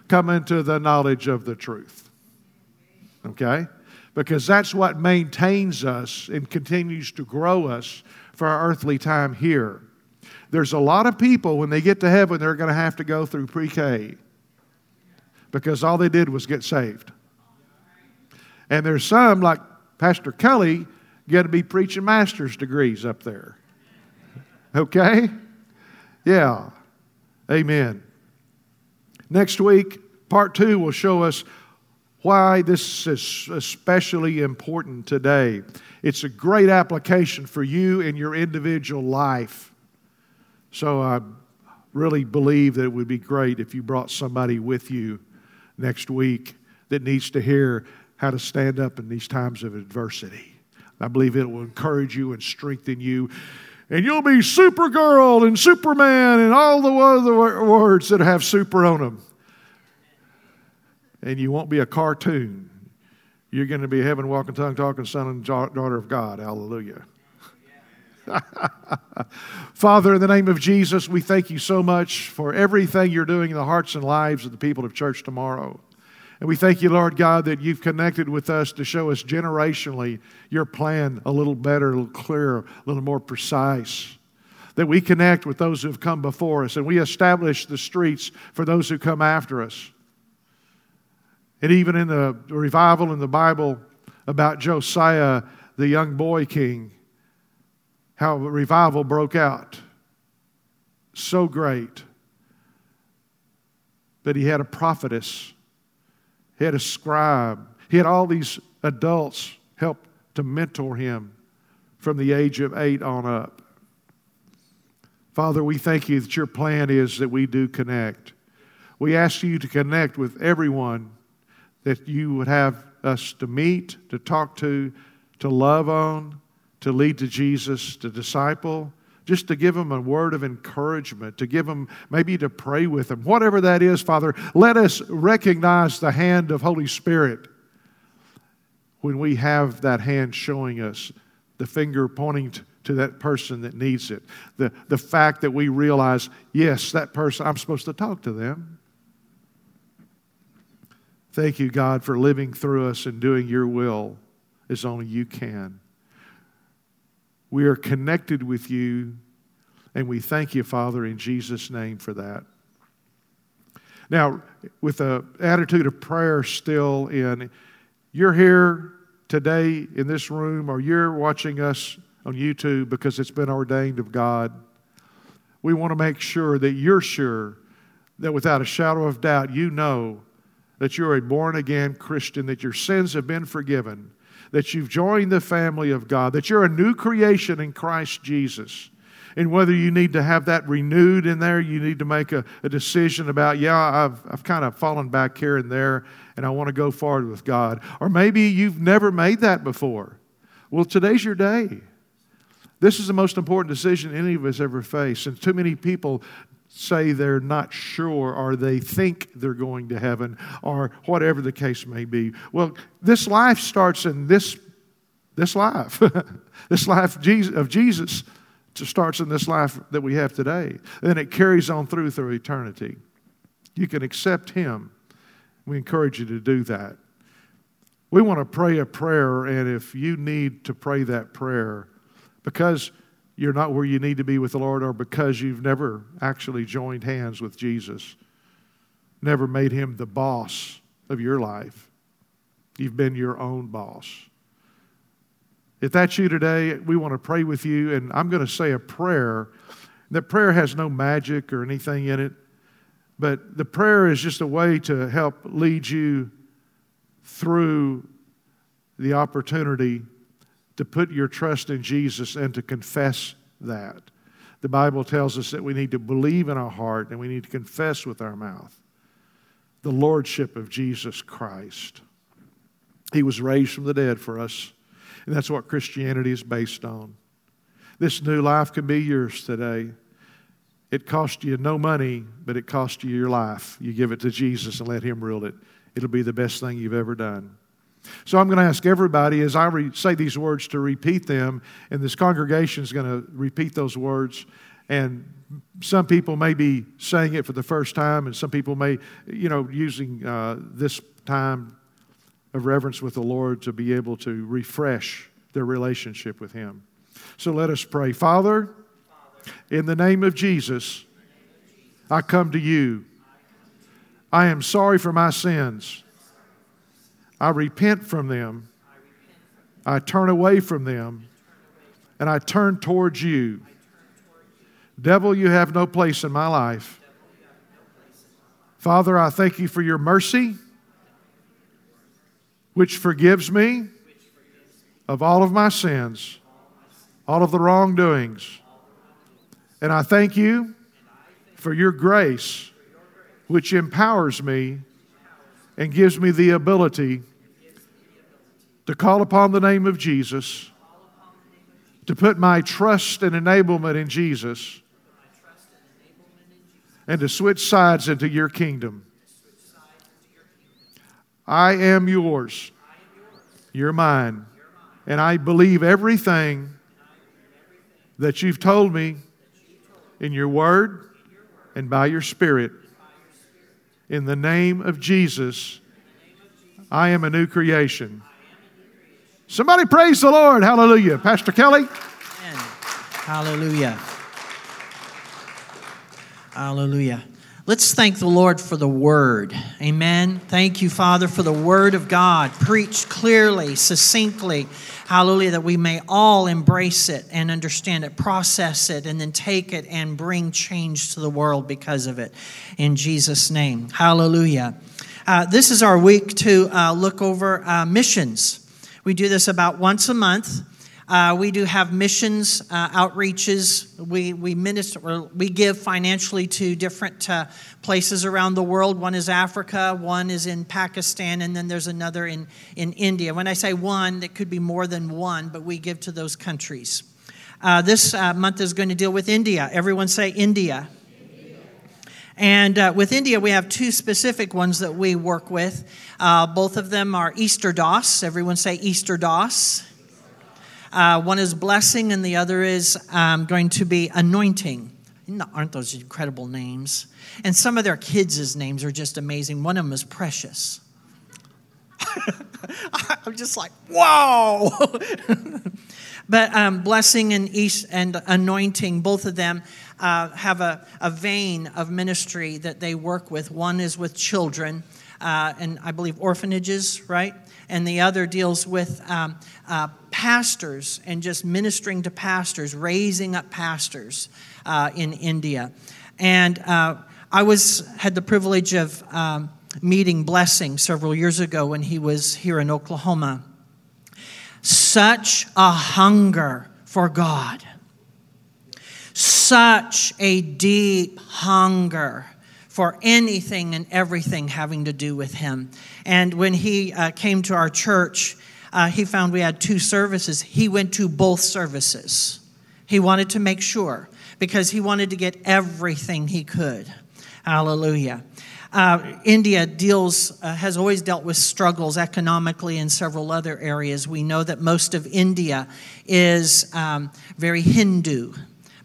come into the knowledge of the truth. Okay? Because that's what maintains us and continues to grow us for our earthly time here. There's a lot of people, when they get to heaven, they're going to have to go through pre K because all they did was get saved. And there's some, like Pastor Kelly, going to be preaching master's degrees up there. Okay? Yeah. Amen. Next week, part two will show us why this is especially important today. It's a great application for you in your individual life. So I really believe that it would be great if you brought somebody with you next week that needs to hear how to stand up in these times of adversity. I believe it will encourage you and strengthen you. And you'll be Supergirl and Superman and all the other words that have super on them. And you won't be a cartoon. You're going to be heaven walking, tongue talking, son and daughter of God. Hallelujah. Father, in the name of Jesus, we thank you so much for everything you're doing in the hearts and lives of the people of church tomorrow. And we thank you, Lord God, that you've connected with us to show us generationally your plan a little better, a little clearer, a little more precise. That we connect with those who have come before us and we establish the streets for those who come after us. And even in the revival in the Bible about Josiah, the young boy king, how revival broke out. So great. But he had a prophetess he had a scribe. He had all these adults help to mentor him from the age of eight on up. Father, we thank you that your plan is that we do connect. We ask you to connect with everyone that you would have us to meet, to talk to, to love on, to lead to Jesus, to disciple, just to give them a word of encouragement, to give them maybe to pray with them, whatever that is, Father, let us recognize the hand of Holy Spirit when we have that hand showing us the finger pointing to that person that needs it. The, the fact that we realize, yes, that person, I'm supposed to talk to them. Thank you, God, for living through us and doing your will as only you can. We are connected with you, and we thank you, Father, in Jesus' name for that. Now, with an attitude of prayer still in, you're here today in this room, or you're watching us on YouTube because it's been ordained of God. We want to make sure that you're sure that without a shadow of doubt, you know that you're a born again Christian, that your sins have been forgiven, that you've joined the family of God, that you're a new creation in Christ Jesus. And whether you need to have that renewed in there, you need to make a, a decision about, yeah, I've, I've kind of fallen back here and there, and I want to go forward with God. Or maybe you've never made that before. Well, today's your day. This is the most important decision any of us ever face. And too many people say they're not sure or they think they're going to heaven or whatever the case may be. Well, this life starts in this, this life. this life of Jesus starts in this life that we have today. Then it carries on through through eternity. You can accept Him. We encourage you to do that. We want to pray a prayer, and if you need to pray that prayer, because you're not where you need to be with the Lord or because you've never actually joined hands with Jesus, never made him the boss of your life. You've been your own boss. If that's you today, we want to pray with you, and I'm going to say a prayer. That prayer has no magic or anything in it, but the prayer is just a way to help lead you through the opportunity to put your trust in Jesus and to confess that. The Bible tells us that we need to believe in our heart and we need to confess with our mouth the Lordship of Jesus Christ. He was raised from the dead for us, and that's what Christianity is based on. This new life can be yours today. It cost you no money, but it cost you your life. You give it to Jesus and let Him rule it. It'll be the best thing you've ever done. So I'm going to ask everybody as I re- say these words to repeat them, and this congregation is going to repeat those words. And some people may be saying it for the first time, and some people may, you know, using uh, this time of reverence with the Lord to be able to refresh their relationship with Him. So let us pray. Father, in the name of Jesus, I come to you. I am sorry for my sins. I repent from them. I turn away from them. And I turn towards you. Devil, you have no place in my life. Father, I thank you for your mercy, which forgives me of all of my sins, all of the wrongdoings. And I thank you for your grace, which empowers me and gives me the ability to call upon the name of Jesus, to put my trust and enablement in Jesus, and to switch sides into your kingdom. I am yours. You're mine. And I believe everything that you've told me in your word and by your spirit. In the name of Jesus, I am a new creation. Somebody praise the Lord. Hallelujah. Pastor Kelly. Hallelujah. Hallelujah. Let's thank the Lord for the word. Amen. Thank you, Father, for the word of God, preached clearly, succinctly. Hallelujah, that we may all embrace it and understand it, process it, and then take it and bring change to the world because of it. In Jesus' name. Hallelujah. Uh, this is our week to uh, look over uh, missions. We do this about once a month. Uh, we do have missions uh, outreaches. We we minister. We give financially to different uh, places around the world. One is Africa. One is in Pakistan, and then there's another in in India. When I say one, it could be more than one, but we give to those countries. Uh, this uh, month is going to deal with India. Everyone say India. And uh, with India, we have two specific ones that we work with. Uh, both of them are Easter DOS. Everyone say Easter DOS. Uh, one is blessing, and the other is um, going to be anointing. Aren't those incredible names? And some of their kids' names are just amazing. One of them is Precious. I'm just like, whoa! but um, blessing and, and anointing, both of them uh, have a, a vein of ministry that they work with. One is with children, uh, and I believe orphanages, right? And the other deals with um, uh, pastors and just ministering to pastors, raising up pastors uh, in India. And uh, I was had the privilege of um, meeting Blessing several years ago when he was here in Oklahoma. Such a hunger for God such a deep hunger for anything and everything having to do with him. And when he uh, came to our church, uh, he found we had two services. He went to both services. He wanted to make sure because he wanted to get everything he could. Hallelujah. Uh, India deals uh, has always dealt with struggles economically in several other areas. We know that most of India is um, very Hindu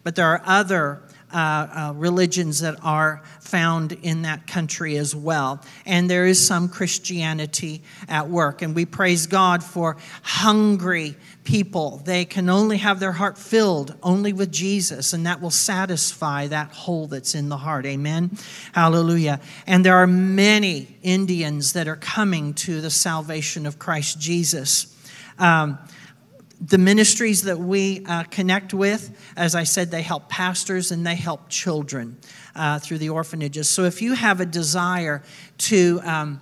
but there are other uh, uh, religions that are found in that country as well. And there is some Christianity at work. And we praise God for hungry people. They can only have their heart filled only with Jesus, and that will satisfy that hole that's in the heart. Amen. Hallelujah. And there are many Indians that are coming to the salvation of Christ Jesus. Um, the ministries that we uh, connect with, as I said, they help pastors and they help children uh, through the orphanages. So if you have a desire to um,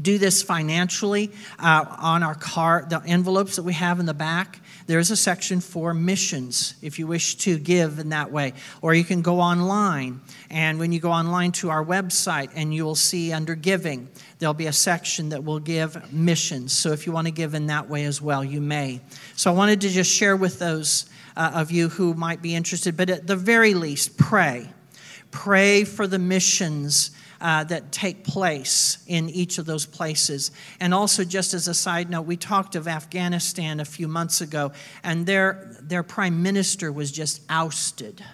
do this financially, uh, on our card, the envelopes that we have in the back, there's a section for missions if you wish to give in that way. Or you can go online, and when you go online to our website, and you will see under giving, there'll be a section that will give missions. So if you want to give in that way as well, you may. So I wanted to just share with those uh, of you who might be interested, but at the very least, pray. Pray for the missions uh, that take place in each of those places. And also, just as a side note, we talked of Afghanistan a few months ago, and their, their prime minister was just ousted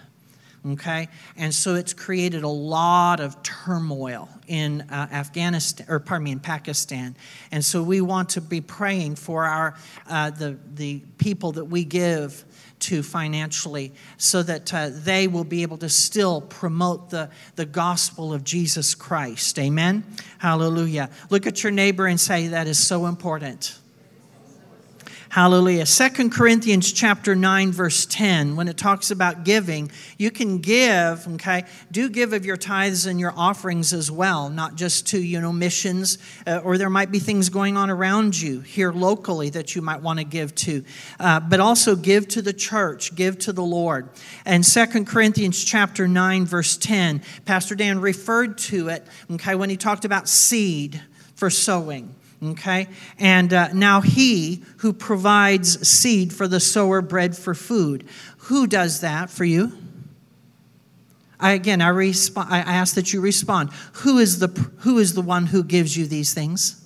okay? And so it's created a lot of turmoil in uh, Afghanistan, or pardon me, in Pakistan. And so we want to be praying for our, uh, the, the people that we give to financially so that uh, they will be able to still promote the, the gospel of Jesus Christ. Amen? Hallelujah. Look at your neighbor and say, that is so important. Hallelujah. Second Corinthians chapter 9 verse 10 when it talks about giving, you can give, okay? Do give of your tithes and your offerings as well, not just to, you know, missions uh, or there might be things going on around you here locally that you might want to give to. Uh, but also give to the church, give to the Lord. And Second Corinthians chapter 9 verse 10, Pastor Dan referred to it, okay, when he talked about seed for sowing. Okay? And uh, now he who provides seed for the sower, bread for food. Who does that for you? I, again, I, resp- I ask that you respond. Who is, the, who is the one who gives you these things?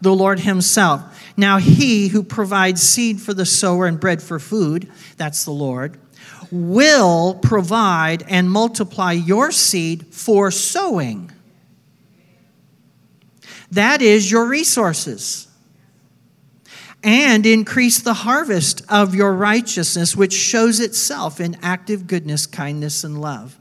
The Lord Himself. Now, He who provides seed for the sower and bread for food, that's the Lord, will provide and multiply your seed for sowing that is your resources. And increase the harvest of your righteousness, which shows itself in active goodness, kindness, and love.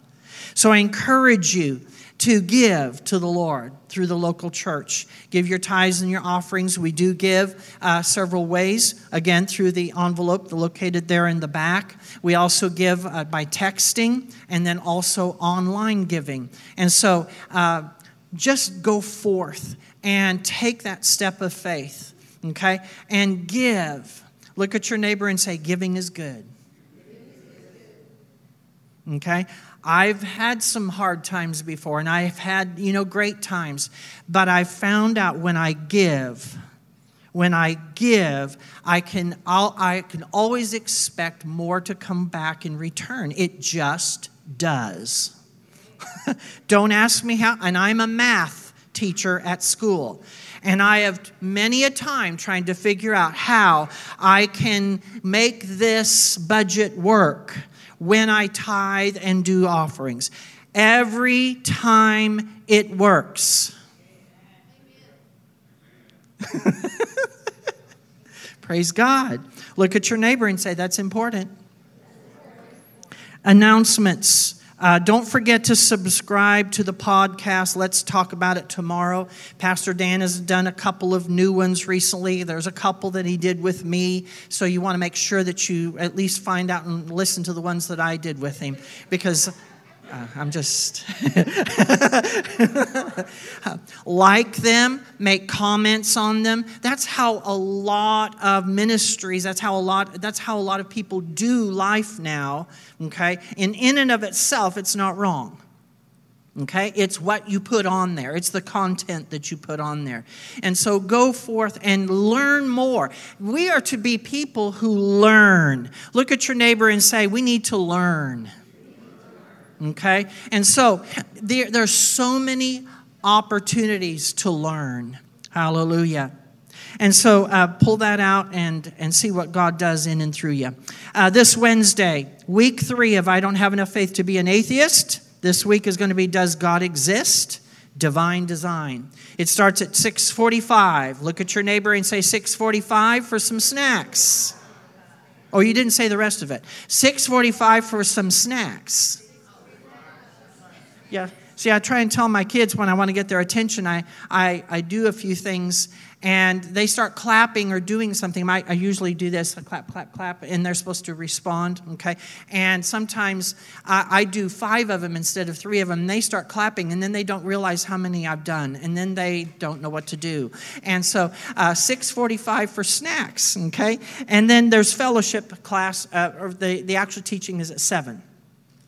So I encourage you to give to the Lord through the local church. Give your tithes and your offerings. We do give uh, several ways, again, through the envelope located there in the back. We also give uh, by texting and then also online giving. And so uh, just go forth and take that step of faith, okay? And give. Look at your neighbor and say, Giving is good. Okay? I've had some hard times before, and I've had, you know, great times. But I found out when I give, when I give, I can, I'll, I can always expect more to come back in return. It just does. Don't ask me how, and I'm a math teacher at school. And I have many a time trying to figure out how I can make this budget work when I tithe and do offerings. Every time it works. Praise God. Look at your neighbor and say, That's important. Announcements. Uh, don't forget to subscribe to the podcast. Let's talk about it tomorrow. Pastor Dan has done a couple of new ones recently. There's a couple that he did with me. So you want to make sure that you at least find out and listen to the ones that I did with him because uh, I'm just like them, make comments on them. That's how a lot of ministries, that's how a lot that's how a lot of people do life now, okay? And in and of itself it's not wrong. Okay? It's what you put on there. It's the content that you put on there. And so go forth and learn more. We are to be people who learn. Look at your neighbor and say, We need to learn. Okay? And so there, there's so many opportunities to learn. Hallelujah. And so uh, pull that out and, and see what God does in and through you. Uh, this Wednesday, week three of I Don't Have Enough Faith to Be an Atheist. This week is going to be Does God Exist? Divine Design. It starts at 645. Look at your neighbor and say 645 for some snacks. Oh, you didn't say the rest of it. 645 for some snacks. Yeah. See, I try and tell my kids when I want to get their attention, I, I, I do a few things and they start clapping or doing something. I, I usually do this I clap, clap, clap, and they're supposed to respond, okay? And sometimes I, I do five of them instead of three of them. They start clapping, and then they don't realize how many I've done, and then they don't know what to do. And so, uh, 6:45 for snacks, okay? And then there's fellowship class, uh, or the, the actual teaching is at 7.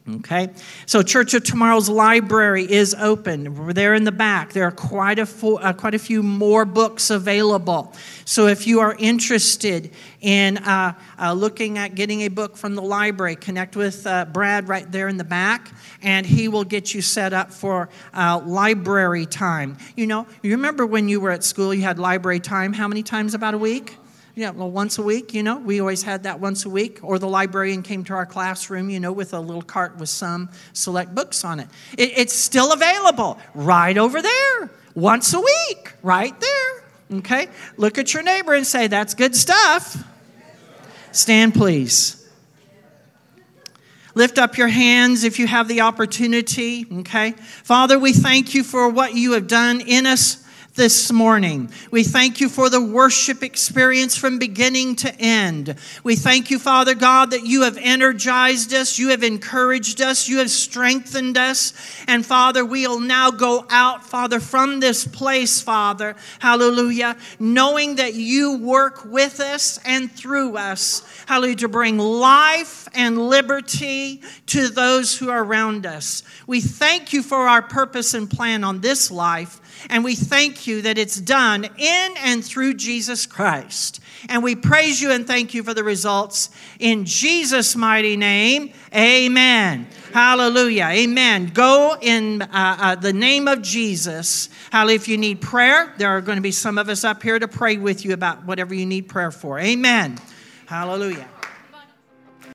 Okay, so Church of Tomorrow's library is open. We're there in the back. There are quite a, fo- uh, quite a few more books available. So if you are interested in uh, uh, looking at getting a book from the library, connect with uh, Brad right there in the back, and he will get you set up for uh, library time. You know, you remember when you were at school, you had library time how many times about a week? Yeah, well, once a week, you know, we always had that once a week. Or the librarian came to our classroom, you know, with a little cart with some select books on it. it it's still available right over there, once a week, right there. Okay? Look at your neighbor and say, That's good stuff. Stand, please. Lift up your hands if you have the opportunity, okay? Father, we thank you for what you have done in us this morning. We thank you for the worship experience from beginning to end. We thank you, Father God, that you have energized us, you have encouraged us, you have strengthened us. And Father, we'll now go out, Father, from this place, Father, hallelujah, knowing that you work with us and through us, hallelujah, to bring life and liberty to those who are around us. We thank you for our purpose and plan on this life. And we thank you that it's done in and through Jesus Christ. And we praise you and thank you for the results. In Jesus' mighty name, amen. Hallelujah. Amen. Go in uh, uh, the name of Jesus. Hallelujah. If you need prayer, there are going to be some of us up here to pray with you about whatever you need prayer for. Amen. Hallelujah.